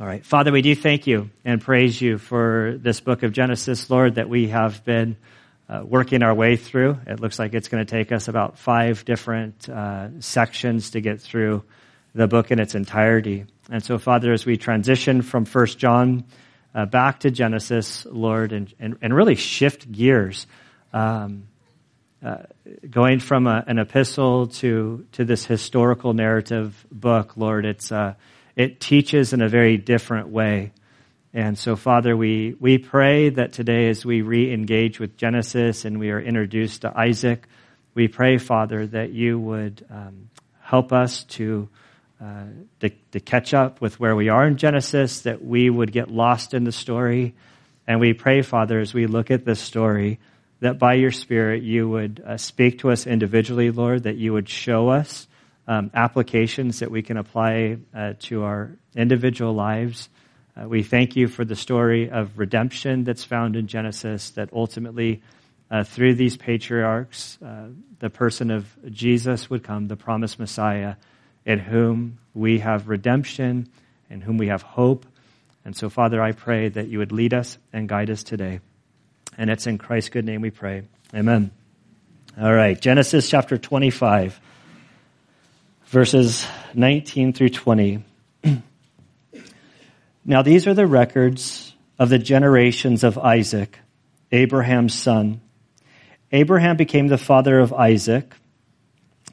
All right. Father, we do thank you and praise you for this book of Genesis, Lord, that we have been uh, working our way through. It looks like it's going to take us about five different uh, sections to get through the book in its entirety. And so, Father, as we transition from First John uh, back to Genesis, Lord, and, and, and really shift gears, um, uh, going from a, an epistle to to this historical narrative book, Lord, it's uh, it teaches in a very different way. And so, Father, we, we pray that today as we re-engage with Genesis and we are introduced to Isaac, we pray, Father, that you would um, help us to, uh, to, to catch up with where we are in Genesis, that we would get lost in the story. And we pray, Father, as we look at this story, that by your Spirit you would uh, speak to us individually, Lord, that you would show us um, applications that we can apply uh, to our individual lives. Uh, we thank you for the story of redemption that's found in Genesis, that ultimately, uh, through these patriarchs, uh, the person of Jesus would come, the promised Messiah, in whom we have redemption, in whom we have hope. And so, Father, I pray that you would lead us and guide us today. And it's in Christ's good name we pray. Amen. All right, Genesis chapter 25, verses 19 through 20. Now, these are the records of the generations of Isaac, Abraham's son. Abraham became the father of Isaac,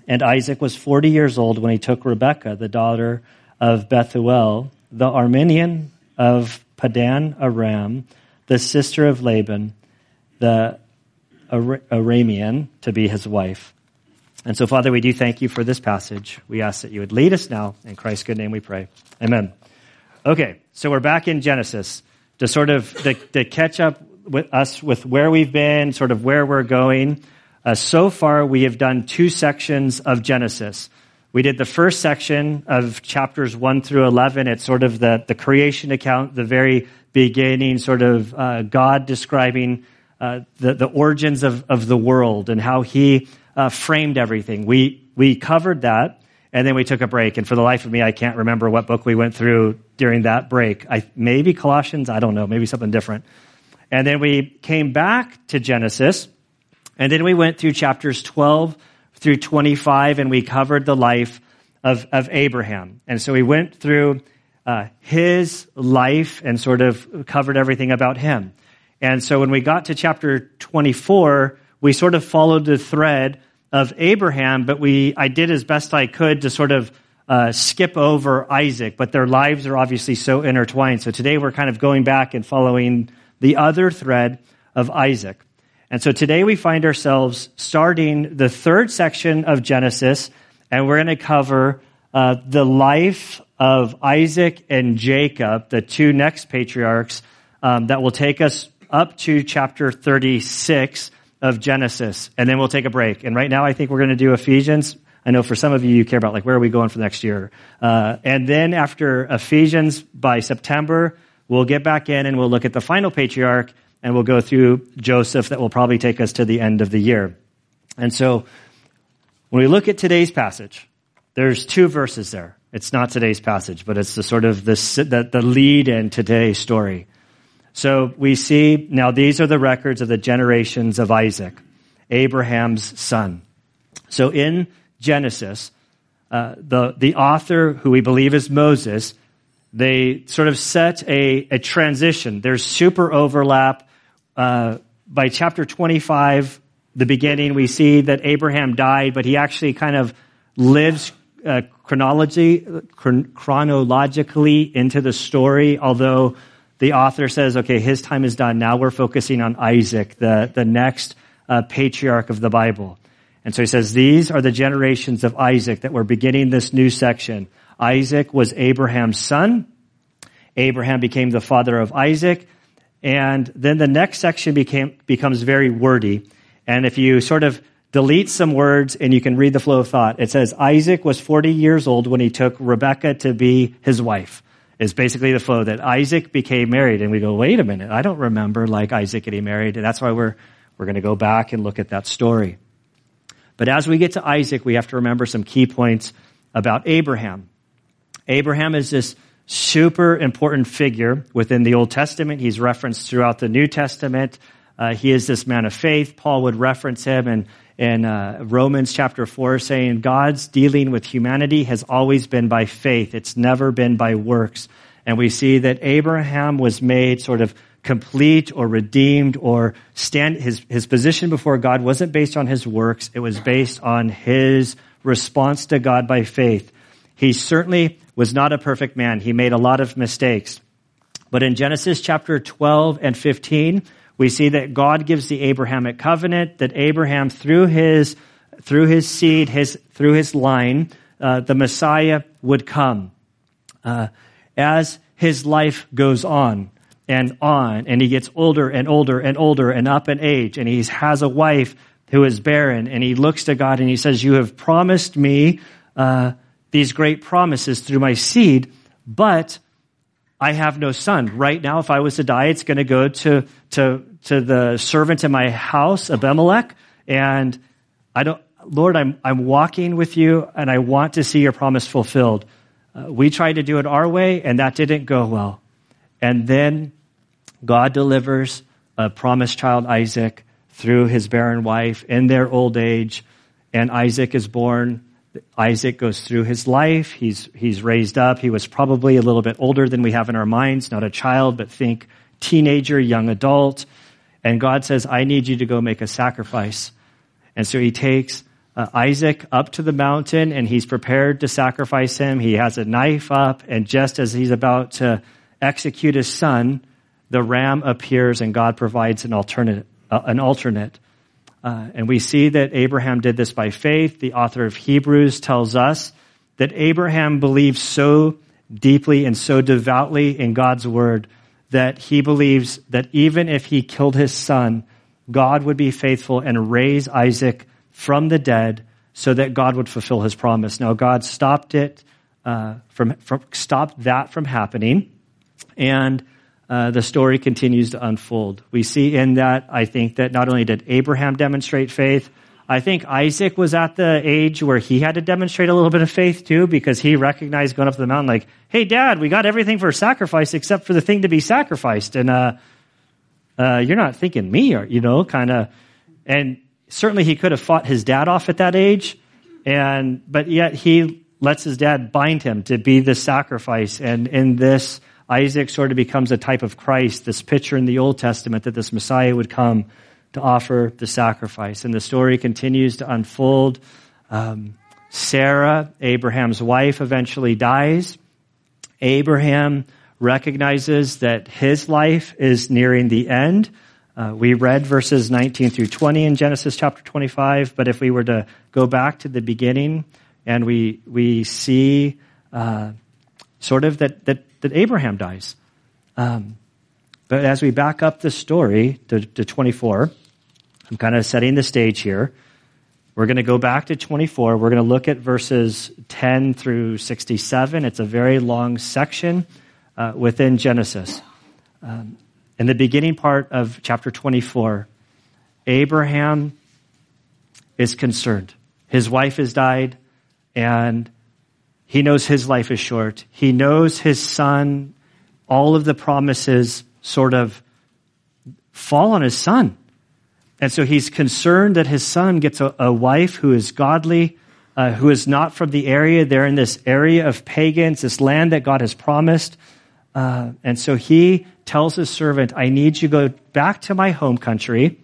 and Isaac was 40 years old when he took Rebekah, the daughter of Bethuel, the Aramean of Padan Aram, the sister of Laban, the Aramean, to be his wife. And so, Father, we do thank you for this passage. We ask that you would lead us now. In Christ's good name we pray. Amen. Okay, so we're back in Genesis to sort of to, to catch up with us with where we've been, sort of where we're going. Uh, so far, we have done two sections of Genesis. We did the first section of chapters 1 through 11. It's sort of the, the creation account, the very beginning, sort of uh, God describing uh, the, the origins of, of the world and how he uh, framed everything. We, we covered that. And then we took a break. And for the life of me, I can't remember what book we went through during that break. I, maybe Colossians, I don't know, maybe something different. And then we came back to Genesis. And then we went through chapters 12 through 25 and we covered the life of, of Abraham. And so we went through uh, his life and sort of covered everything about him. And so when we got to chapter 24, we sort of followed the thread of Abraham, but we, I did as best I could to sort of uh, skip over Isaac, but their lives are obviously so intertwined. So today we're kind of going back and following the other thread of Isaac. And so today we find ourselves starting the third section of Genesis, and we're going to cover uh, the life of Isaac and Jacob, the two next patriarchs, um, that will take us up to chapter 36 of Genesis, and then we'll take a break. And right now, I think we're going to do Ephesians. I know for some of you, you care about like where are we going for next year. Uh, and then after Ephesians, by September, we'll get back in and we'll look at the final patriarch, and we'll go through Joseph. That will probably take us to the end of the year. And so, when we look at today's passage, there's two verses there. It's not today's passage, but it's the sort of the, the, the lead in today's story. So we see now these are the records of the generations of Isaac, Abraham's son. So in Genesis, uh, the, the author, who we believe is Moses, they sort of set a, a transition. There's super overlap. Uh, by chapter 25, the beginning, we see that Abraham died, but he actually kind of lives uh, chronology, chronologically into the story, although the author says, okay, his time is done. Now we're focusing on Isaac, the, the next uh, patriarch of the Bible. And so he says, these are the generations of Isaac that we're beginning this new section. Isaac was Abraham's son. Abraham became the father of Isaac. And then the next section became, becomes very wordy. And if you sort of delete some words and you can read the flow of thought, it says, Isaac was 40 years old when he took Rebekah to be his wife is basically the flow that Isaac became married. And we go, wait a minute, I don't remember like Isaac getting married. And that's why we're, we're going to go back and look at that story. But as we get to Isaac, we have to remember some key points about Abraham. Abraham is this super important figure within the Old Testament. He's referenced throughout the New Testament. Uh, he is this man of faith. Paul would reference him in, in uh, Romans chapter 4, saying, God's dealing with humanity has always been by faith, it's never been by works. And we see that Abraham was made sort of complete or redeemed or stand his, his position before God wasn't based on his works, it was based on his response to God by faith. He certainly was not a perfect man. He made a lot of mistakes. But in Genesis chapter 12 and 15, we see that God gives the Abrahamic covenant that Abraham, through his, through his seed, his, through his line, uh, the Messiah would come. Uh, as his life goes on, and on, and he gets older and older and older and up in age, and he has a wife who is barren, and he looks to God and he says, You have promised me uh, these great promises through my seed, but I have no son. Right now, if I was to die, it's going to go to, to, to the servant in my house, Abimelech, and I don't, Lord, I'm, I'm walking with you, and I want to see your promise fulfilled. Uh, we tried to do it our way, and that didn't go well. And then God delivers a promised child, Isaac, through his barren wife in their old age, and Isaac is born. Isaac goes through his life. He's, he's raised up. He was probably a little bit older than we have in our minds, not a child, but think teenager, young adult. And God says, I need you to go make a sacrifice. And so he takes uh, Isaac up to the mountain and he's prepared to sacrifice him. He has a knife up, and just as he's about to execute his son, the ram appears and God provides an alternate. Uh, an alternate. Uh, and we see that Abraham did this by faith. The author of Hebrews tells us that Abraham believed so deeply and so devoutly in God's word that he believes that even if he killed his son, God would be faithful and raise Isaac from the dead so that God would fulfill his promise. Now, God stopped it uh, from, from stopped that from happening, and uh, the story continues to unfold. We see in that, I think, that not only did Abraham demonstrate faith, I think Isaac was at the age where he had to demonstrate a little bit of faith too, because he recognized going up the mountain, like, hey, dad, we got everything for sacrifice except for the thing to be sacrificed. And, uh, uh, you're not thinking me, or, you know, kind of. And certainly he could have fought his dad off at that age. And, but yet he lets his dad bind him to be the sacrifice. And in this, Isaac sort of becomes a type of Christ, this picture in the Old Testament that this Messiah would come to offer the sacrifice. And the story continues to unfold. Um, Sarah, Abraham's wife, eventually dies. Abraham recognizes that his life is nearing the end. Uh, we read verses 19 through 20 in Genesis chapter 25, but if we were to go back to the beginning and we, we see uh, sort of that, that that Abraham dies. Um, but as we back up the story to, to 24, I'm kind of setting the stage here. We're going to go back to 24. We're going to look at verses 10 through 67. It's a very long section uh, within Genesis. Um, in the beginning part of chapter 24, Abraham is concerned. His wife has died, and he knows his life is short. He knows his son, all of the promises sort of fall on his son. And so he's concerned that his son gets a, a wife who is godly, uh, who is not from the area. They're in this area of pagans, this land that God has promised. Uh, and so he tells his servant, I need you to go back to my home country.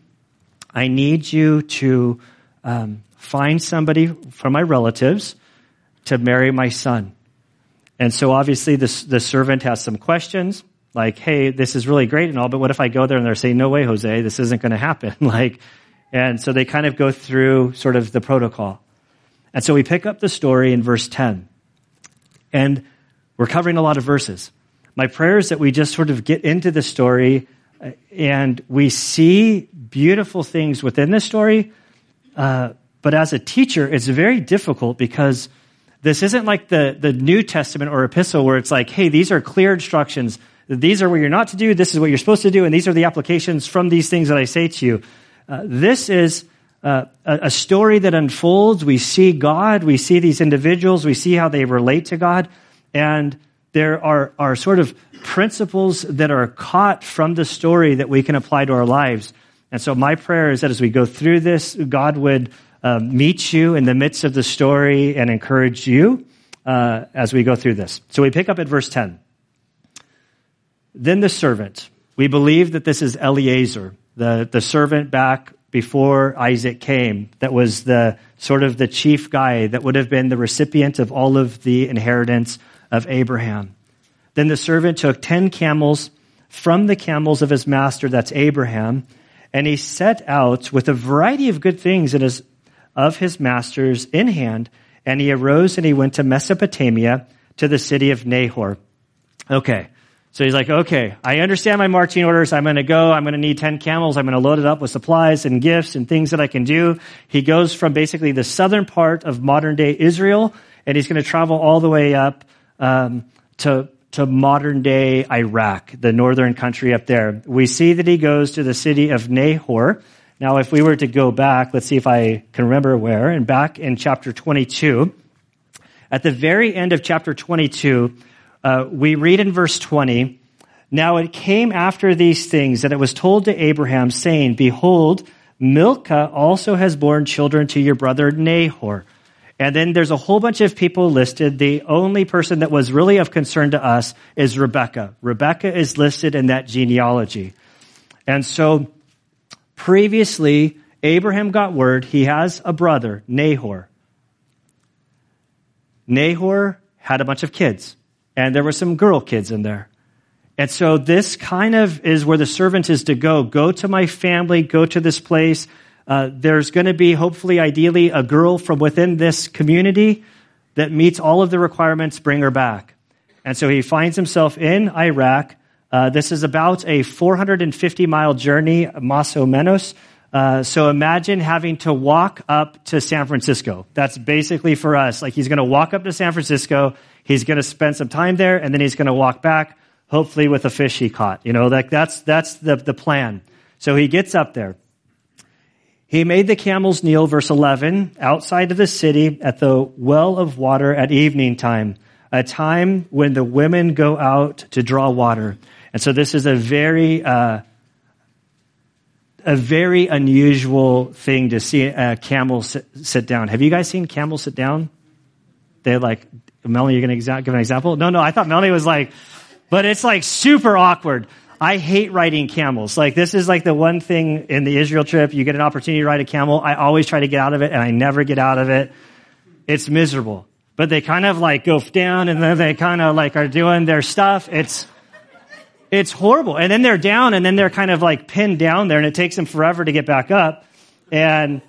I need you to um, find somebody from my relatives to marry my son. And so obviously the, the servant has some questions like, hey, this is really great and all, but what if I go there and they're saying, no way, Jose, this isn't going to happen? like, and so they kind of go through sort of the protocol. And so we pick up the story in verse 10. And we're covering a lot of verses. My prayer is that we just sort of get into the story uh, and we see beautiful things within the story. Uh, but as a teacher, it's very difficult because this isn't like the, the New Testament or epistle where it's like, hey, these are clear instructions. These are what you're not to do. This is what you're supposed to do. And these are the applications from these things that I say to you. Uh, this is uh, a, story that unfolds. We see God. We see these individuals. We see how they relate to God. And there are, are sort of principles that are caught from the story that we can apply to our lives. And so my prayer is that as we go through this, God would uh, meet you in the midst of the story and encourage you uh, as we go through this. So we pick up at verse 10. Then the servant, we believe that this is Eliezer, the, the servant back before Isaac came, that was the sort of the chief guy that would have been the recipient of all of the inheritance of Abraham. Then the servant took ten camels from the camels of his master, that's Abraham, and he set out with a variety of good things in his, of his master's in hand, and he arose and he went to Mesopotamia to the city of Nahor. Okay. So he's like, okay, I understand my marching orders. I'm going to go. I'm going to need 10 camels. I'm going to load it up with supplies and gifts and things that I can do. He goes from basically the southern part of modern day Israel, and he's going to travel all the way up um, to to modern day Iraq, the northern country up there. We see that he goes to the city of Nahor. Now, if we were to go back, let's see if I can remember where, and back in chapter 22, at the very end of chapter 22, uh, we read in verse 20, Now it came after these things that it was told to Abraham, saying, Behold, Milcah also has borne children to your brother Nahor. And then there's a whole bunch of people listed. The only person that was really of concern to us is Rebecca. Rebecca is listed in that genealogy. And so previously, Abraham got word he has a brother, Nahor. Nahor had a bunch of kids, and there were some girl kids in there. And so this kind of is where the servant is to go. Go to my family, go to this place. Uh, there's going to be, hopefully, ideally, a girl from within this community that meets all of the requirements, bring her back. And so he finds himself in Iraq. Uh, this is about a 450 mile journey, más o menos. Uh, so imagine having to walk up to San Francisco. That's basically for us. Like he's going to walk up to San Francisco. He's going to spend some time there and then he's going to walk back, hopefully with a fish he caught. You know, like that's, that's the, the plan. So he gets up there. He made the camels kneel, verse 11, outside of the city at the well of water at evening time, a time when the women go out to draw water. And so this is a very, uh, a very unusual thing to see a camel sit, sit, down. Have you guys seen camels sit down? They're like, Melanie, you're going to give an example? No, no, I thought Melanie was like, but it's like super awkward. I hate riding camels. Like this is like the one thing in the Israel trip, you get an opportunity to ride a camel. I always try to get out of it and I never get out of it. It's miserable. But they kind of like go down and then they kind of like are doing their stuff. It's, it's horrible. And then they're down and then they're kind of like pinned down there and it takes them forever to get back up. And,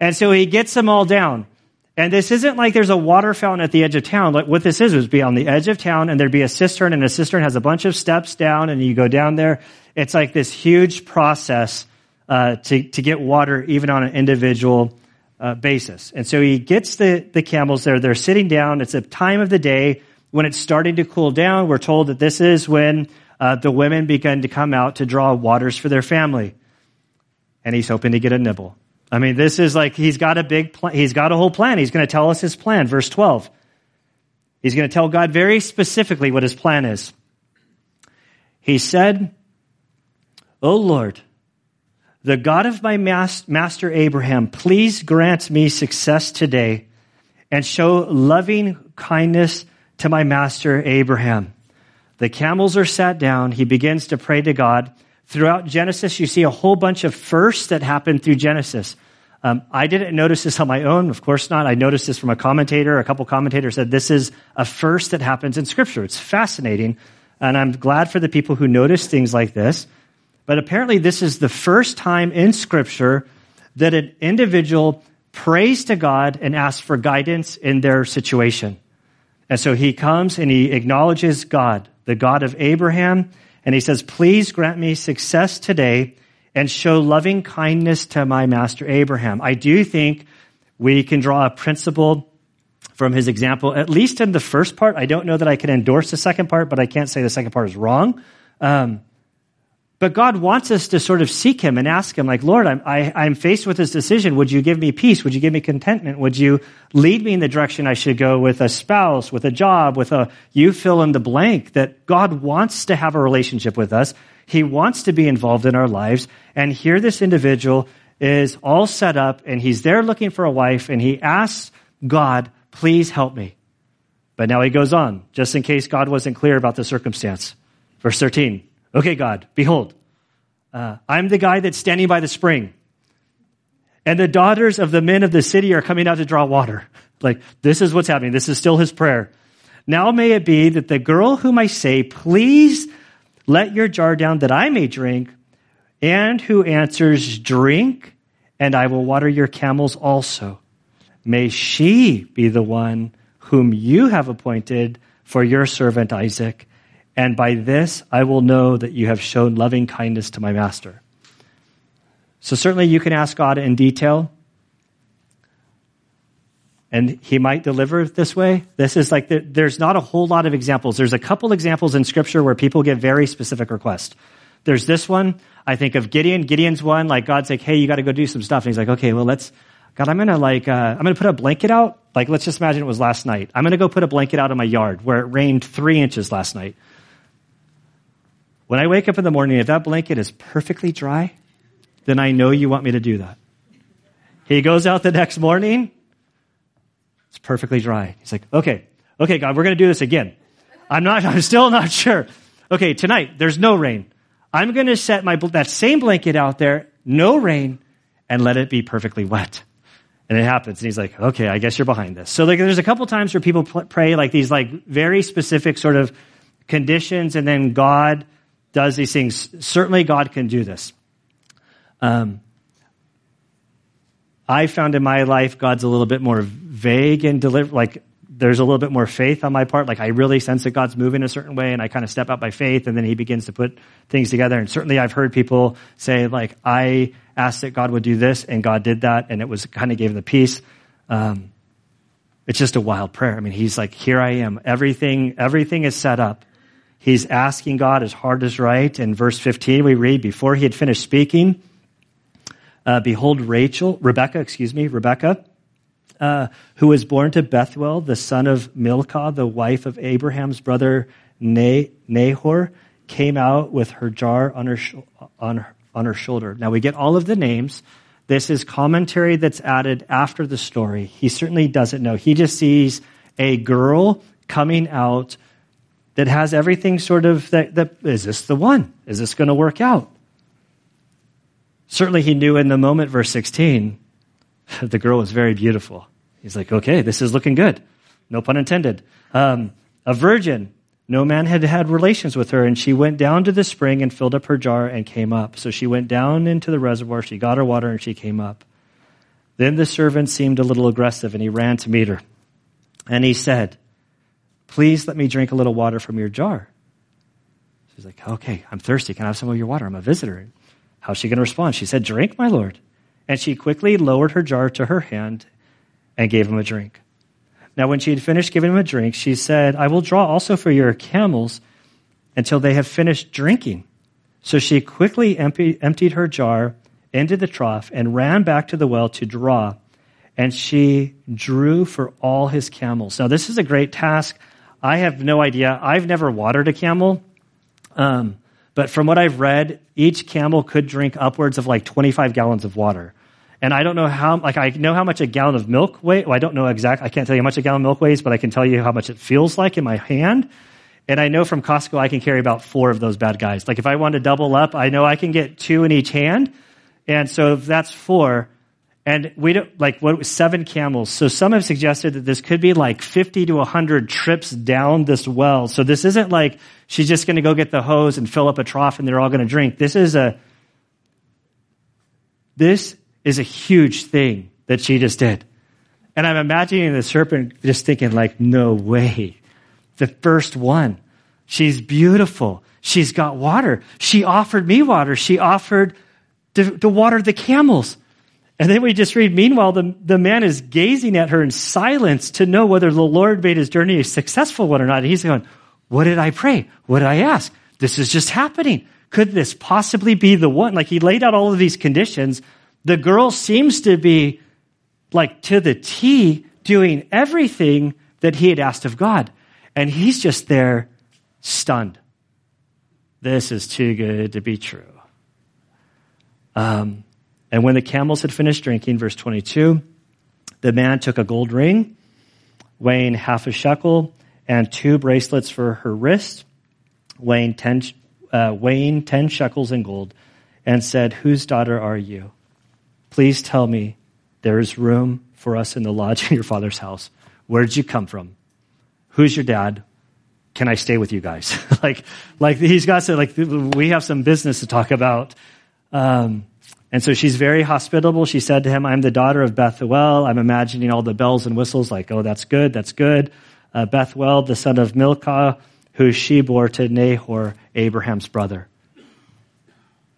and so he gets them all down. And this isn't like there's a water fountain at the edge of town. Like what this is would be on the edge of town and there'd be a cistern and a cistern has a bunch of steps down and you go down there. It's like this huge process uh, to, to get water even on an individual uh, basis. And so he gets the, the camels there. They're sitting down. It's a time of the day when it's starting to cool down. We're told that this is when uh, the women begin to come out to draw waters for their family. And he's hoping to get a nibble. I mean, this is like he's got a big plan. He's got a whole plan. He's going to tell us his plan. Verse 12. He's going to tell God very specifically what his plan is. He said, O Lord, the God of my master Abraham, please grant me success today and show loving kindness to my master Abraham. The camels are sat down. He begins to pray to God. Throughout Genesis, you see a whole bunch of firsts that happen through Genesis. Um, I didn't notice this on my own. Of course not. I noticed this from a commentator. A couple commentators said this is a first that happens in Scripture. It's fascinating. And I'm glad for the people who notice things like this. But apparently, this is the first time in Scripture that an individual prays to God and asks for guidance in their situation. And so he comes and he acknowledges God, the God of Abraham, and he says, Please grant me success today and show loving kindness to my master Abraham. I do think we can draw a principle from his example, at least in the first part. I don't know that I can endorse the second part, but I can't say the second part is wrong. Um, But God wants us to sort of seek Him and ask Him, like, Lord, I'm, I, I'm faced with this decision. Would you give me peace? Would you give me contentment? Would you lead me in the direction I should go with a spouse, with a job, with a, you fill in the blank that God wants to have a relationship with us. He wants to be involved in our lives. And here this individual is all set up and he's there looking for a wife and he asks God, please help me. But now he goes on, just in case God wasn't clear about the circumstance. Verse 13. Okay, God, behold, uh, I'm the guy that's standing by the spring. And the daughters of the men of the city are coming out to draw water. Like, this is what's happening. This is still his prayer. Now may it be that the girl whom I say, please let your jar down that I may drink, and who answers, drink, and I will water your camels also. May she be the one whom you have appointed for your servant Isaac and by this I will know that you have shown loving kindness to my master. So certainly you can ask God in detail, and he might deliver this way. This is like, the, there's not a whole lot of examples. There's a couple examples in scripture where people give very specific requests. There's this one. I think of Gideon. Gideon's one, like God's like, hey, you got to go do some stuff. And he's like, okay, well, let's, God, I'm going to like, uh, I'm going to put a blanket out. Like, let's just imagine it was last night. I'm going to go put a blanket out in my yard where it rained three inches last night. When I wake up in the morning, if that blanket is perfectly dry, then I know you want me to do that. He goes out the next morning, it's perfectly dry. He's like, okay, okay, God, we're going to do this again. I'm not, I'm still not sure. Okay, tonight, there's no rain. I'm going to set my, that same blanket out there, no rain, and let it be perfectly wet. And it happens. And he's like, okay, I guess you're behind this. So like, there's a couple times where people pray like these like very specific sort of conditions and then God does these things. Certainly, God can do this. Um, I found in my life God's a little bit more vague and deliver. Like there's a little bit more faith on my part. Like I really sense that God's moving a certain way, and I kind of step out by faith, and then He begins to put things together. And certainly, I've heard people say like I asked that God would do this, and God did that, and it was kind of gave the peace. Um, it's just a wild prayer. I mean, He's like, here I am. Everything, everything is set up. He's asking God his heart is right. In verse 15, we read, before he had finished speaking, uh, behold, Rachel, Rebecca, excuse me, Rebecca, uh, who was born to Bethuel, the son of Milcah, the wife of Abraham's brother Nahor, came out with her jar on her, on, her, on her shoulder. Now we get all of the names. This is commentary that's added after the story. He certainly doesn't know. He just sees a girl coming out that has everything sort of that, that is this the one? Is this going to work out? Certainly he knew in the moment, verse 16, the girl was very beautiful. He's like, okay, this is looking good. No pun intended. Um, a virgin. No man had had relations with her, and she went down to the spring and filled up her jar and came up. So she went down into the reservoir, she got her water, and she came up. Then the servant seemed a little aggressive, and he ran to meet her. And he said, Please let me drink a little water from your jar. She's like, Okay, I'm thirsty. Can I have some of your water? I'm a visitor. How's she going to respond? She said, Drink, my lord. And she quickly lowered her jar to her hand and gave him a drink. Now, when she had finished giving him a drink, she said, I will draw also for your camels until they have finished drinking. So she quickly empty, emptied her jar into the trough and ran back to the well to draw. And she drew for all his camels. Now, this is a great task. I have no idea. I've never watered a camel. Um, but from what I've read, each camel could drink upwards of like 25 gallons of water. And I don't know how, like, I know how much a gallon of milk weighs. Well, I don't know exactly. I can't tell you how much a gallon of milk weighs, but I can tell you how much it feels like in my hand. And I know from Costco, I can carry about four of those bad guys. Like, if I want to double up, I know I can get two in each hand. And so that's four, and we don't, like, what seven camels. So some have suggested that this could be like 50 to 100 trips down this well. So this isn't like she's just going to go get the hose and fill up a trough and they're all going to drink. This is a, this is a huge thing that she just did. And I'm imagining the serpent just thinking like, no way. The first one. She's beautiful. She's got water. She offered me water. She offered to, to water the camels. And then we just read, meanwhile, the, the man is gazing at her in silence to know whether the Lord made his journey a successful one or not. And he's going, What did I pray? What did I ask? This is just happening. could this possibly be the one? Like he laid out all of these conditions. The girl seems to be like to the T doing everything that he had asked of God. And he's just there stunned. This is too good to be true. Um, and when the camels had finished drinking, verse 22, the man took a gold ring weighing half a shekel and two bracelets for her wrist, weighing 10, uh, weighing 10 shekels in gold, and said, Whose daughter are you? Please tell me there is room for us in the lodge in your father's house. Where did you come from? Who's your dad? Can I stay with you guys? like, like he's got to, like, we have some business to talk about. Um, and so she's very hospitable. She said to him, I'm the daughter of Bethuel. I'm imagining all the bells and whistles, like, oh, that's good, that's good. Uh, Bethuel, the son of Milcah, who she bore to Nahor, Abraham's brother.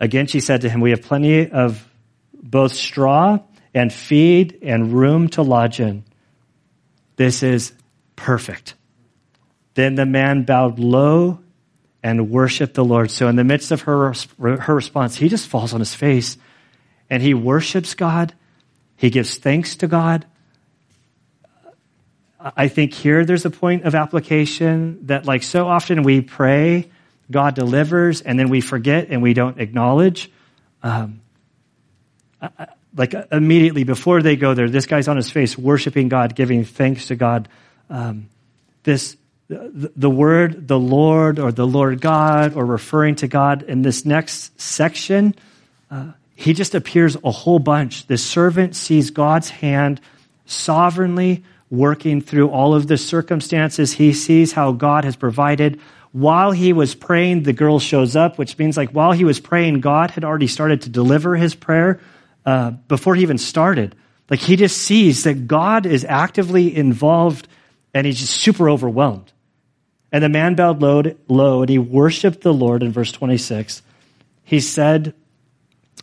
Again, she said to him, We have plenty of both straw and feed and room to lodge in. This is perfect. Then the man bowed low and worshiped the Lord. So in the midst of her, her response, he just falls on his face and he worships God. He gives thanks to God. I think here there's a point of application that, like so often, we pray, God delivers, and then we forget and we don't acknowledge. Um, like immediately before they go there, this guy's on his face worshiping God, giving thanks to God. Um, this the, the word the Lord or the Lord God or referring to God in this next section. Uh, he just appears a whole bunch. The servant sees God's hand sovereignly working through all of the circumstances. He sees how God has provided. While he was praying, the girl shows up, which means like while he was praying, God had already started to deliver his prayer uh, before he even started. Like he just sees that God is actively involved and he's just super overwhelmed. And the man bowed low, low and he worshiped the Lord in verse 26. He said,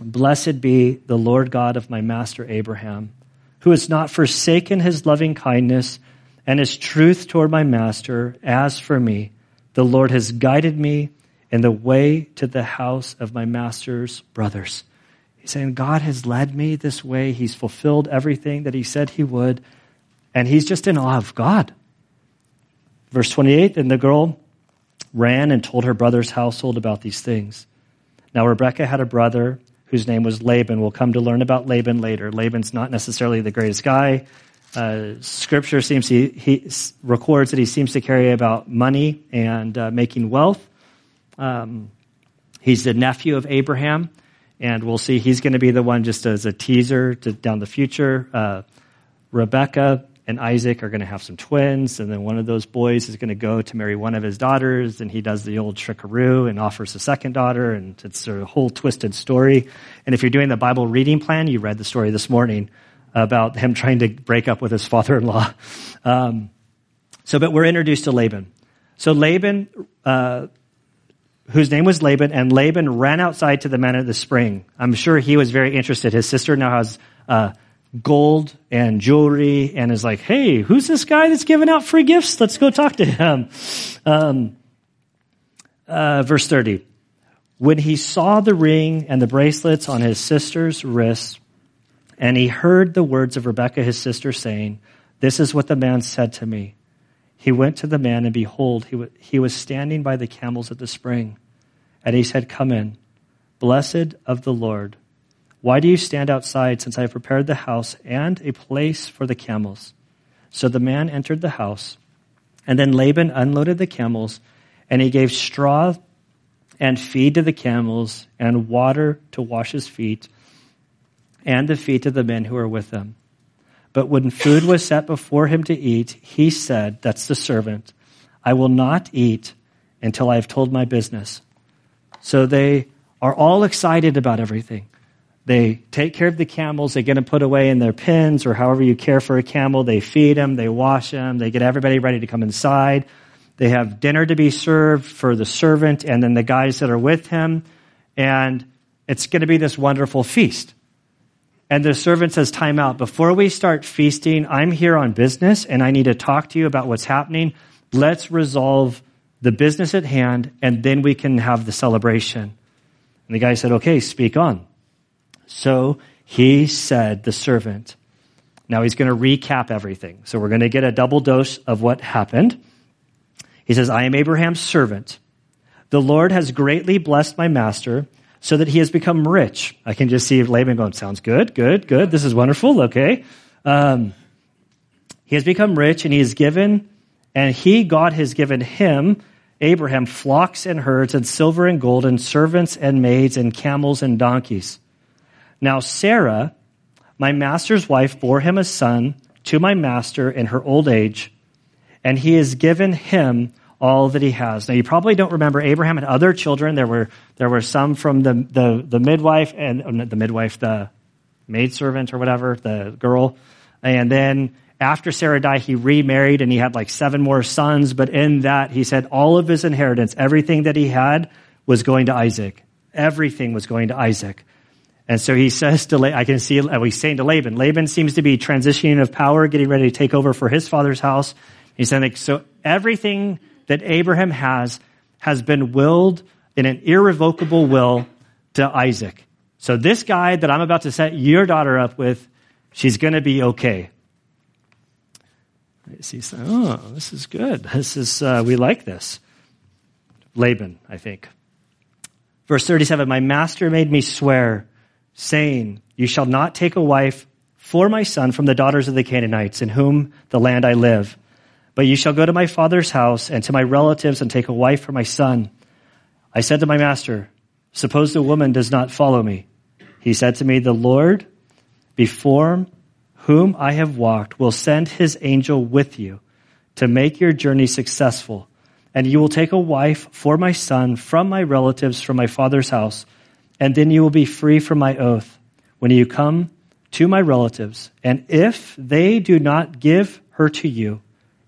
Blessed be the Lord God of my master Abraham, who has not forsaken his loving kindness and his truth toward my master. As for me, the Lord has guided me in the way to the house of my master's brothers. He's saying, God has led me this way. He's fulfilled everything that he said he would. And he's just in awe of God. Verse 28 And the girl ran and told her brother's household about these things. Now, Rebekah had a brother whose name was Laban. We'll come to learn about Laban later. Laban's not necessarily the greatest guy. Uh, scripture seems he, he, records that he seems to carry about money and uh, making wealth. Um, he's the nephew of Abraham, and we'll see he's going to be the one just as a teaser to down the future. Uh, Rebecca and Isaac are going to have some twins, and then one of those boys is going to go to marry one of his daughters, and he does the old trickaroo and offers a second daughter, and it's a whole twisted story. And if you're doing the Bible reading plan, you read the story this morning about him trying to break up with his father-in-law. Um, so, but we're introduced to Laban. So Laban, uh, whose name was Laban, and Laban ran outside to the men at the spring. I'm sure he was very interested. His sister now has uh, gold and jewelry and is like, hey, who's this guy that's giving out free gifts? Let's go talk to him. Um, uh, verse 30. When he saw the ring and the bracelets on his sister's wrists, and he heard the words of Rebekah, his sister, saying, This is what the man said to me. He went to the man, and behold, he, w- he was standing by the camels at the spring. And he said, Come in, blessed of the Lord. Why do you stand outside since I have prepared the house and a place for the camels? So the man entered the house. And then Laban unloaded the camels, and he gave straw and feed to the camels, and water to wash his feet, and the feet of the men who were with him. But when food was set before him to eat, he said, That's the servant, I will not eat until I have told my business. So they are all excited about everything. They take care of the camels. They get them put away in their pens or however you care for a camel. They feed them. They wash them. They get everybody ready to come inside. They have dinner to be served for the servant and then the guys that are with him. And it's going to be this wonderful feast. And the servant says, Time out. Before we start feasting, I'm here on business and I need to talk to you about what's happening. Let's resolve the business at hand and then we can have the celebration. And the guy said, Okay, speak on. So he said, The servant. Now he's going to recap everything. So we're going to get a double dose of what happened. He says, I am Abraham's servant. The Lord has greatly blessed my master so that he has become rich. I can just see Laban going, sounds good, good, good. This is wonderful. Okay. Um, he has become rich and he has given, and he, God, has given him, Abraham, flocks and herds and silver and gold and servants and maids and camels and donkeys. Now Sarah, my master's wife bore him a son to my master in her old age, and he has given him all that he has. Now, you probably don't remember Abraham had other children. There were, there were some from the, the, the midwife and oh, the midwife, the maidservant or whatever, the girl. And then after Sarah died, he remarried and he had like seven more sons. But in that, he said all of his inheritance, everything that he had, was going to Isaac. Everything was going to Isaac. And so he says to, Laban, I can see, uh, he's saying to Laban, Laban seems to be transitioning of power, getting ready to take over for his father's house. He's saying, like, so everything that Abraham has has been willed in an irrevocable will to Isaac. So this guy that I'm about to set your daughter up with, she's going to be okay. He's oh, this is good. This is, uh, we like this. Laban, I think. Verse 37, my master made me swear saying, You shall not take a wife for my son from the daughters of the Canaanites in whom the land I live. But you shall go to my father's house and to my relatives and take a wife for my son. I said to my master, Suppose the woman does not follow me. He said to me, The Lord, before whom I have walked, will send his angel with you to make your journey successful. And you will take a wife for my son from my relatives from my father's house and then you will be free from my oath when you come to my relatives. And if they do not give her to you,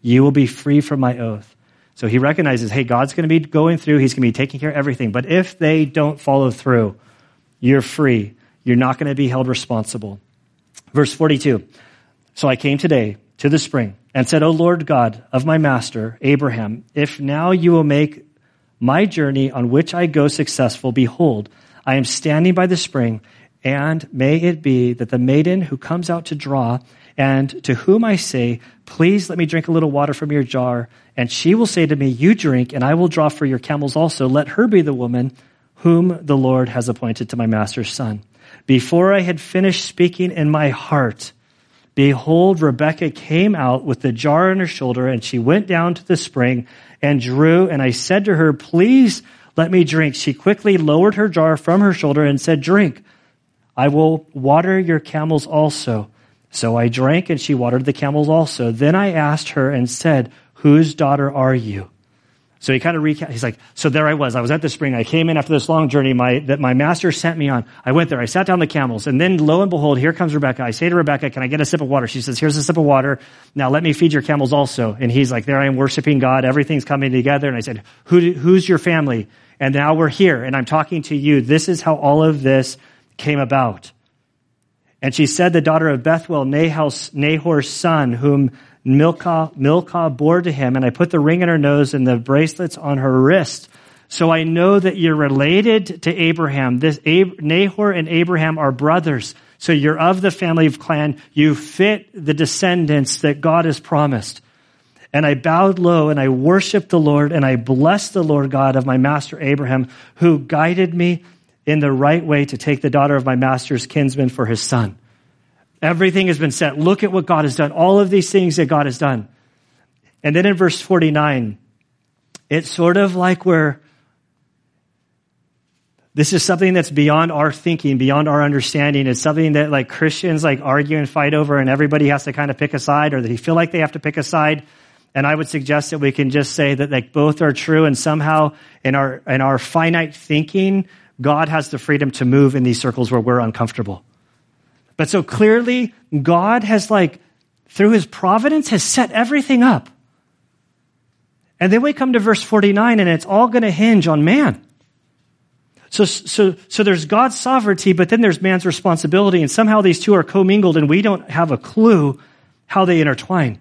you will be free from my oath. So he recognizes, hey, God's going to be going through, he's going to be taking care of everything. But if they don't follow through, you're free. You're not going to be held responsible. Verse 42. So I came today to the spring and said, O Lord God of my master, Abraham, if now you will make my journey on which I go successful, behold, I am standing by the spring, and may it be that the maiden who comes out to draw, and to whom I say, Please let me drink a little water from your jar, and she will say to me, You drink, and I will draw for your camels also. Let her be the woman whom the Lord has appointed to my master's son. Before I had finished speaking in my heart, behold, Rebekah came out with the jar on her shoulder, and she went down to the spring and drew, and I said to her, Please let me drink. She quickly lowered her jar from her shoulder and said, Drink. I will water your camels also. So I drank, and she watered the camels also. Then I asked her and said, Whose daughter are you? So he kind of recap. He's like, so there I was. I was at the spring. I came in after this long journey my, that my master sent me on. I went there. I sat down the camels. And then lo and behold, here comes Rebecca. I say to Rebecca, can I get a sip of water? She says, here's a sip of water. Now let me feed your camels also. And he's like, there I am worshiping God. Everything's coming together. And I said, Who, who's your family? And now we're here and I'm talking to you. This is how all of this came about. And she said, the daughter of Bethuel, Nahor's son, whom Milcah, Milcah bore to him, and I put the ring in her nose and the bracelets on her wrist. So I know that you're related to Abraham. This Nahor and Abraham are brothers. So you're of the family of clan. You fit the descendants that God has promised. And I bowed low and I worshiped the Lord and I blessed the Lord God of my master Abraham, who guided me in the right way to take the daughter of my master's kinsman for his son. Everything has been set. Look at what God has done. All of these things that God has done. And then in verse 49, it's sort of like where this is something that's beyond our thinking, beyond our understanding. It's something that like Christians like argue and fight over and everybody has to kind of pick a side or they feel like they have to pick a side. And I would suggest that we can just say that like both are true and somehow in our, in our finite thinking, God has the freedom to move in these circles where we're uncomfortable. But so clearly, God has like, through his providence, has set everything up. And then we come to verse 49 and it's all going to hinge on man. So, so, so there's God's sovereignty, but then there's man's responsibility. And somehow these two are commingled and we don't have a clue how they intertwine.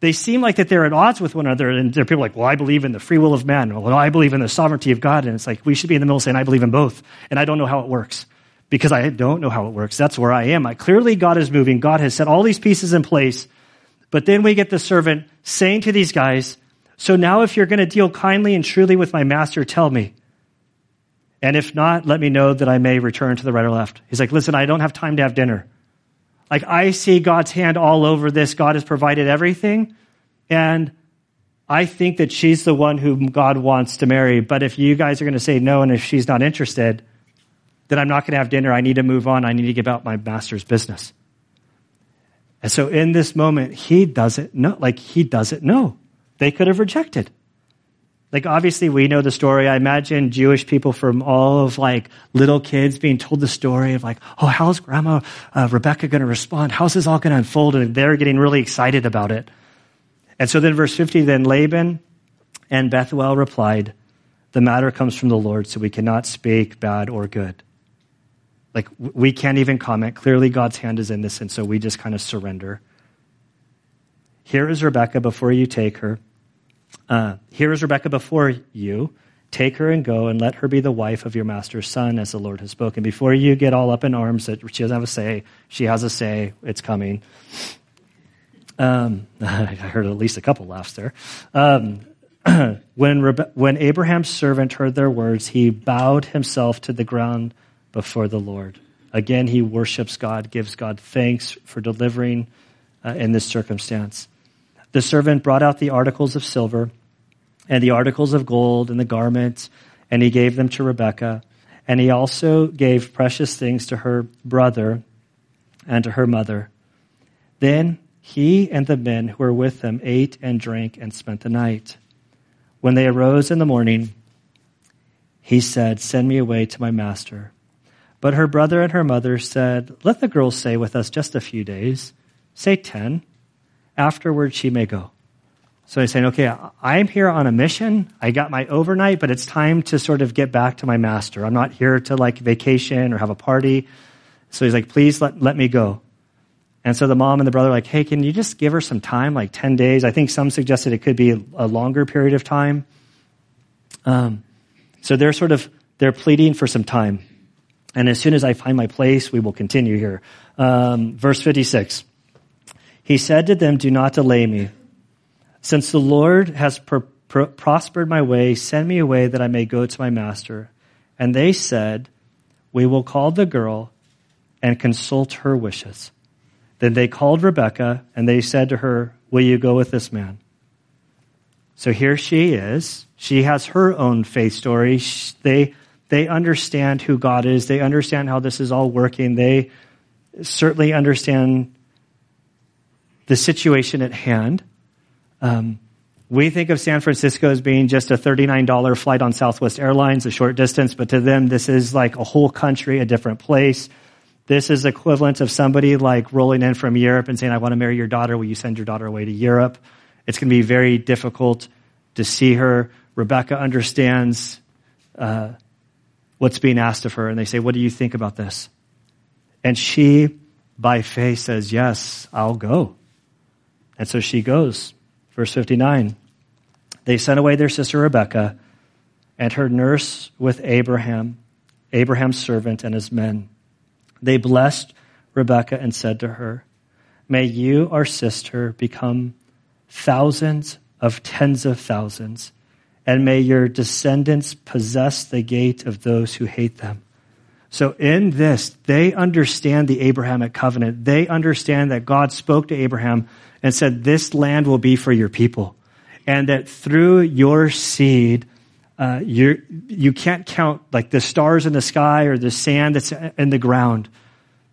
they seem like that they're at odds with one another. And there are people like, well, I believe in the free will of man. Well, I believe in the sovereignty of God. And it's like, we should be in the middle saying, I believe in both. And I don't know how it works because I don't know how it works. That's where I am. I, clearly, God is moving. God has set all these pieces in place. But then we get the servant saying to these guys, so now if you're going to deal kindly and truly with my master, tell me. And if not, let me know that I may return to the right or left. He's like, listen, I don't have time to have dinner. Like, I see God's hand all over this. God has provided everything. And I think that she's the one whom God wants to marry. But if you guys are going to say no, and if she's not interested, then I'm not going to have dinner. I need to move on. I need to get about my master's business. And so in this moment, he doesn't know. Like, he doesn't know. They could have rejected. Like, obviously, we know the story. I imagine Jewish people from all of like little kids being told the story of like, oh, how's grandma uh, Rebecca going to respond? How's this all going to unfold? And they're getting really excited about it. And so then, verse 50 then Laban and Bethuel replied, The matter comes from the Lord, so we cannot speak bad or good. Like, we can't even comment. Clearly, God's hand is in this, and so we just kind of surrender. Here is Rebecca before you take her. Uh, here is Rebecca before you. Take her and go and let her be the wife of your master's son, as the Lord has spoken. Before you get all up in arms that she doesn't have a say, she has a say. It's coming. Um, I heard at least a couple laughs there. Um, when, Rebe- when Abraham's servant heard their words, he bowed himself to the ground before the Lord. Again, he worships God, gives God thanks for delivering uh, in this circumstance. The servant brought out the articles of silver and the articles of gold and the garments, and he gave them to Rebekah. And he also gave precious things to her brother and to her mother. Then he and the men who were with him ate and drank and spent the night. When they arose in the morning, he said, Send me away to my master. But her brother and her mother said, Let the girl stay with us just a few days, say ten afterwards she may go. So he's saying, okay, I'm here on a mission. I got my overnight, but it's time to sort of get back to my master. I'm not here to like vacation or have a party. So he's like, please let, let me go. And so the mom and the brother are like, hey, can you just give her some time, like 10 days? I think some suggested it could be a longer period of time. Um, so they're sort of, they're pleading for some time. And as soon as I find my place, we will continue here. Um, verse 56. He said to them, Do not delay me. Since the Lord has prospered my way, send me away that I may go to my master. And they said, We will call the girl and consult her wishes. Then they called Rebekah and they said to her, Will you go with this man? So here she is. She has her own faith story. They, they understand who God is. They understand how this is all working. They certainly understand the situation at hand. Um, we think of San Francisco as being just a $39 flight on Southwest Airlines, a short distance, but to them, this is like a whole country, a different place. This is equivalent of somebody like rolling in from Europe and saying, I want to marry your daughter. Will you send your daughter away to Europe? It's going to be very difficult to see her. Rebecca understands uh, what's being asked of her, and they say, What do you think about this? And she, by faith, says, Yes, I'll go. And so she goes. Verse 59. They sent away their sister Rebekah and her nurse with Abraham, Abraham's servant and his men. They blessed Rebekah and said to her, May you, our sister, become thousands of tens of thousands, and may your descendants possess the gate of those who hate them. So in this, they understand the Abrahamic covenant. They understand that God spoke to Abraham and said, This land will be for your people. And that through your seed, uh, you you can't count like the stars in the sky or the sand that's in the ground.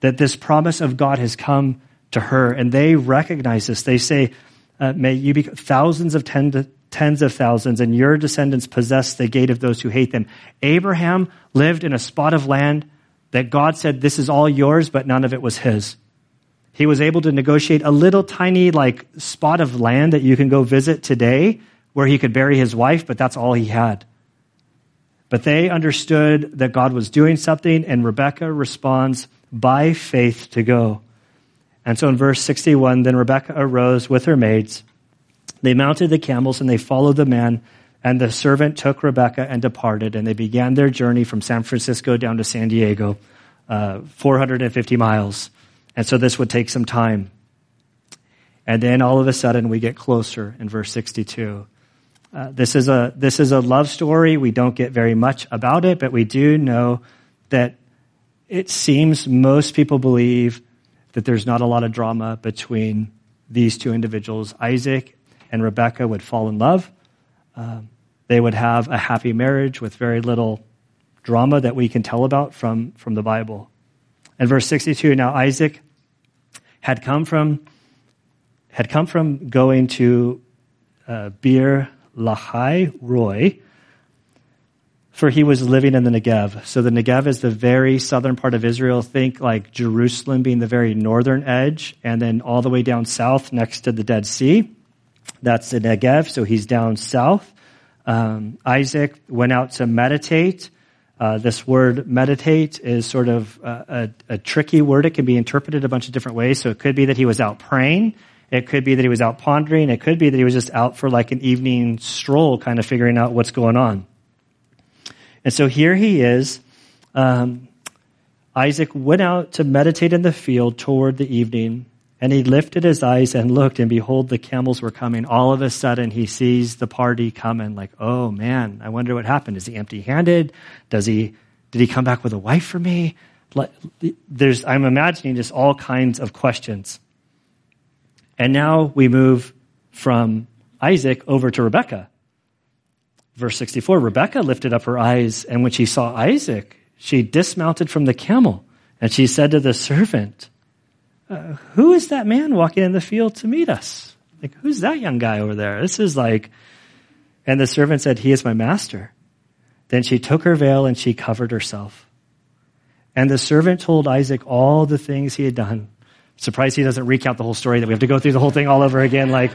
That this promise of God has come to her, and they recognize this. They say, uh, "May you be thousands of ten tens of thousands, and your descendants possess the gate of those who hate them." Abraham lived in a spot of land that God said, "This is all yours," but none of it was his. He was able to negotiate a little tiny like spot of land that you can go visit today where he could bury his wife, but that's all he had. But they understood that God was doing something, and Rebecca responds by faith to go. And so in verse 61, then Rebecca arose with her maids They mounted the camels and they followed the man, and the servant took Rebekah and departed, and they began their journey from San Francisco down to San Diego, uh, 450 miles. And so this would take some time. And then all of a sudden we get closer in verse 62. Uh, this is a this is a love story. We don't get very much about it, but we do know that it seems most people believe that there's not a lot of drama between these two individuals. Isaac and Rebecca would fall in love. Um, they would have a happy marriage with very little drama that we can tell about from, from the Bible. And verse 62, now Isaac had come from, had come from going to uh, Beer Lahai Roi, for he was living in the Negev. So the Negev is the very southern part of Israel. Think like Jerusalem being the very northern edge, and then all the way down south next to the Dead Sea. That's the Negev, so he's down south. Um, Isaac went out to meditate. Uh, this word meditate is sort of a, a, a tricky word. It can be interpreted a bunch of different ways. So it could be that he was out praying. It could be that he was out pondering. It could be that he was just out for like an evening stroll, kind of figuring out what's going on. And so here he is. Um, Isaac went out to meditate in the field toward the evening, and he lifted his eyes and looked, and behold, the camels were coming. All of a sudden, he sees the party coming, like, oh man, I wonder what happened. Is he empty handed? Does he, did he come back with a wife for me? There's, I'm imagining just all kinds of questions. And now we move from Isaac over to Rebecca. Verse 64 Rebecca lifted up her eyes, and when she saw Isaac, she dismounted from the camel, and she said to the servant, uh, Who is that man walking in the field to meet us? Like, who's that young guy over there? This is like, and the servant said, He is my master. Then she took her veil and she covered herself. And the servant told Isaac all the things he had done surprised he doesn't recount the whole story that we have to go through the whole thing all over again. Like,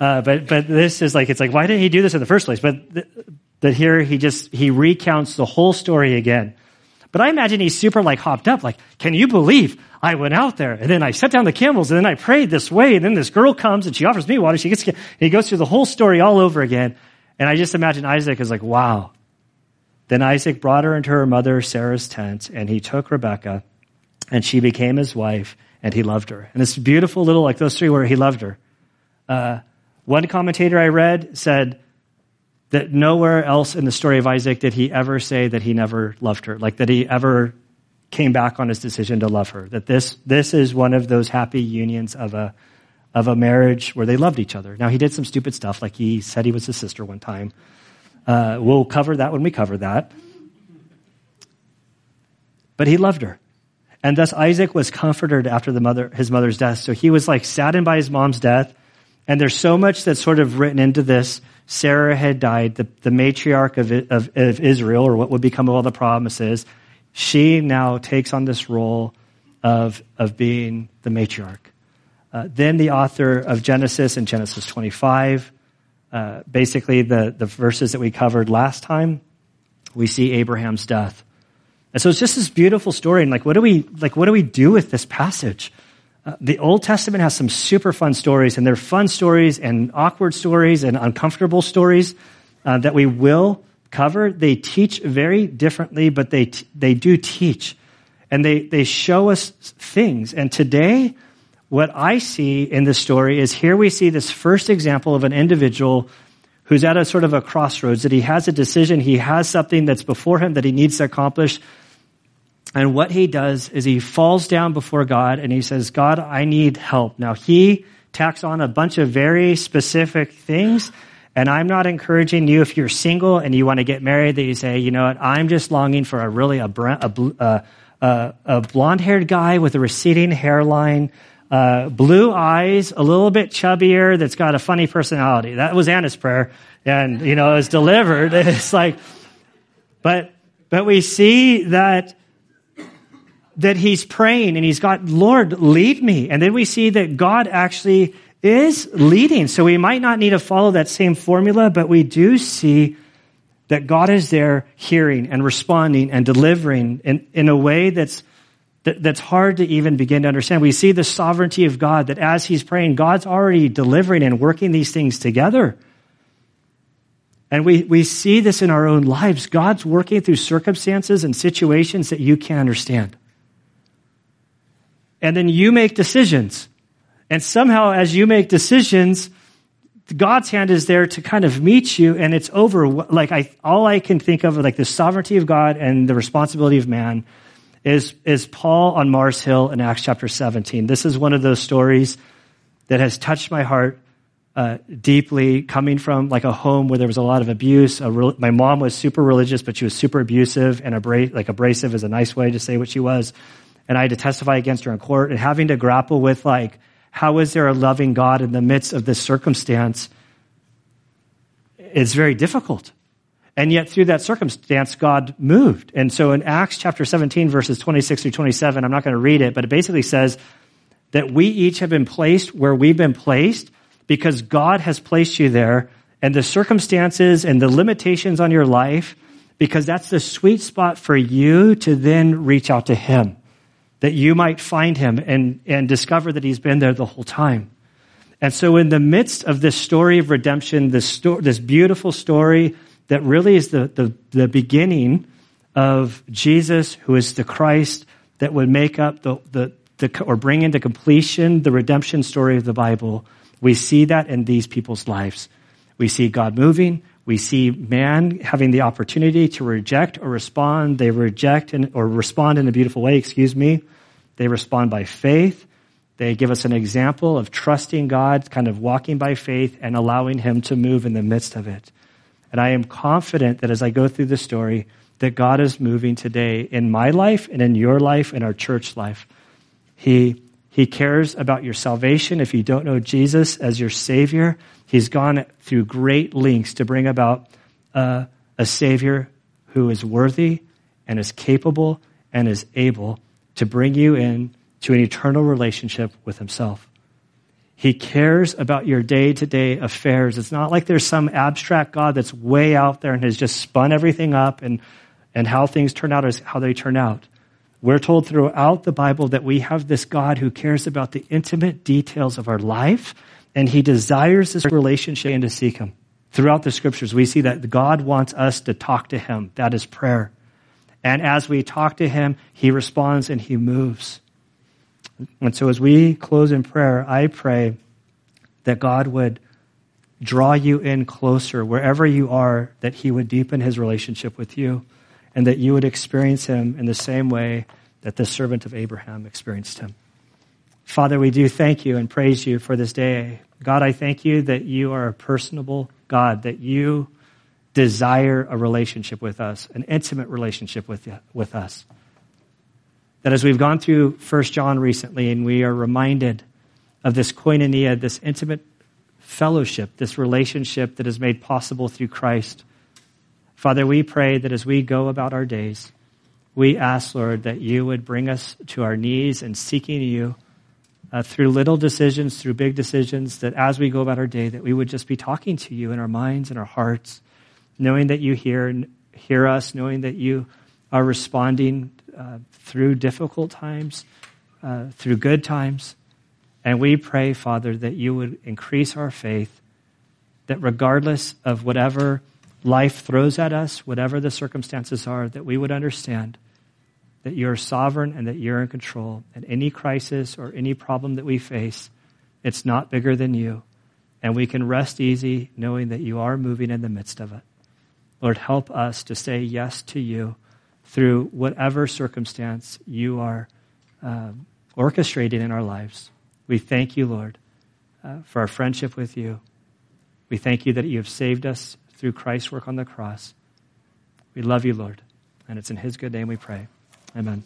uh, but but this is like it's like why didn't he do this in the first place? But th- that here he just he recounts the whole story again. But I imagine he's super like hopped up. Like, can you believe I went out there and then I set down the camels and then I prayed this way and then this girl comes and she offers me water. She gets he goes through the whole story all over again. And I just imagine Isaac is like, wow. Then Isaac brought her into her mother Sarah's tent and he took Rebekah and she became his wife and he loved her. And this beautiful little, like those three where he loved her. Uh, one commentator I read said that nowhere else in the story of Isaac did he ever say that he never loved her, like that he ever came back on his decision to love her. That this, this is one of those happy unions of a, of a marriage where they loved each other. Now, he did some stupid stuff, like he said he was his sister one time. Uh, we'll cover that when we cover that. But he loved her. And thus Isaac was comforted after the mother, his mother's death. So he was like saddened by his mom's death. And there's so much that's sort of written into this. Sarah had died, the, the matriarch of, of, of Israel, or what would become of all the promises. She now takes on this role of, of being the matriarch. Uh, then the author of Genesis in Genesis 25, uh, basically the, the verses that we covered last time, we see Abraham's death. And so it's just this beautiful story. And like, what do we, like, what do we do with this passage? The Old Testament has some super fun stories, and they're fun stories and awkward stories and uncomfortable stories uh, that we will cover. They teach very differently, but they, t- they do teach. And they, they show us things. And today, what I see in this story is here we see this first example of an individual who's at a sort of a crossroads, that he has a decision, he has something that's before him that he needs to accomplish. And what he does is he falls down before God and he says, God, I need help. Now he tacks on a bunch of very specific things. And I'm not encouraging you if you're single and you want to get married that you say, you know what, I'm just longing for a really a, a, a, a, a blonde haired guy with a receding hairline uh, blue eyes, a little bit chubbier, that's got a funny personality. That was Anna's prayer, and you know, it was delivered. It's like, but but we see that that he's praying and he's got, Lord, lead me, and then we see that God actually is leading. So we might not need to follow that same formula, but we do see that God is there hearing and responding and delivering in, in a way that's that, that's hard to even begin to understand. We see the sovereignty of God, that as he's praying, God's already delivering and working these things together. And we, we see this in our own lives. God's working through circumstances and situations that you can't understand. And then you make decisions. And somehow, as you make decisions, God's hand is there to kind of meet you, and it's over. Like I, all I can think of, like the sovereignty of God and the responsibility of man, is is Paul on Mars Hill in Acts chapter 17. This is one of those stories that has touched my heart uh, deeply, coming from like a home where there was a lot of abuse. Re- my mom was super religious, but she was super abusive, and abra- like abrasive is a nice way to say what she was. And I had to testify against her in court, and having to grapple with like, how is there a loving God in the midst of this circumstance? It's very difficult. And yet, through that circumstance, God moved. And so in Acts chapter 17, verses 26 through 27, I'm not going to read it, but it basically says that we each have been placed where we've been placed because God has placed you there and the circumstances and the limitations on your life, because that's the sweet spot for you to then reach out to Him, that you might find Him and, and discover that He's been there the whole time. And so, in the midst of this story of redemption, this, sto- this beautiful story that really is the, the, the beginning of Jesus, who is the Christ that would make up the, the, the, or bring into completion the redemption story of the Bible, we see that in these people's lives. We see God moving. We see man having the opportunity to reject or respond. They reject and, or respond in a beautiful way, excuse me. They respond by faith. They give us an example of trusting God, kind of walking by faith and allowing Him to move in the midst of it. And I am confident that as I go through the story, that God is moving today in my life and in your life and our church life. He he cares about your salvation. If you don't know Jesus as your Savior, He's gone through great lengths to bring about uh, a Savior who is worthy and is capable and is able to bring you in to an eternal relationship with Himself. He cares about your day to day affairs. It's not like there's some abstract God that's way out there and has just spun everything up and, and how things turn out is how they turn out. We're told throughout the Bible that we have this God who cares about the intimate details of our life, and he desires this relationship and to seek him. Throughout the scriptures, we see that God wants us to talk to him. That is prayer. And as we talk to him, he responds and he moves. And so as we close in prayer, I pray that God would draw you in closer wherever you are, that he would deepen his relationship with you and that you would experience him in the same way that the servant of Abraham experienced him. Father, we do thank you and praise you for this day. God, I thank you that you are a personable God, that you desire a relationship with us, an intimate relationship with, with us. That as we've gone through 1 John recently and we are reminded of this koinonia, this intimate fellowship, this relationship that is made possible through Christ, Father, we pray that as we go about our days, we ask, Lord, that you would bring us to our knees and seeking you uh, through little decisions, through big decisions, that as we go about our day, that we would just be talking to you in our minds and our hearts, knowing that you hear, hear us, knowing that you are responding uh, through difficult times, uh, through good times. And we pray, Father, that you would increase our faith, that regardless of whatever life throws at us, whatever the circumstances are, that we would understand that you're sovereign and that you're in control. And any crisis or any problem that we face, it's not bigger than you. And we can rest easy knowing that you are moving in the midst of it. Lord, help us to say yes to you through whatever circumstance you are um, orchestrating in our lives. We thank you, Lord, uh, for our friendship with you. We thank you that you have saved us through Christ's work on the cross. We love you, Lord. And it's in his good name we pray. Amen.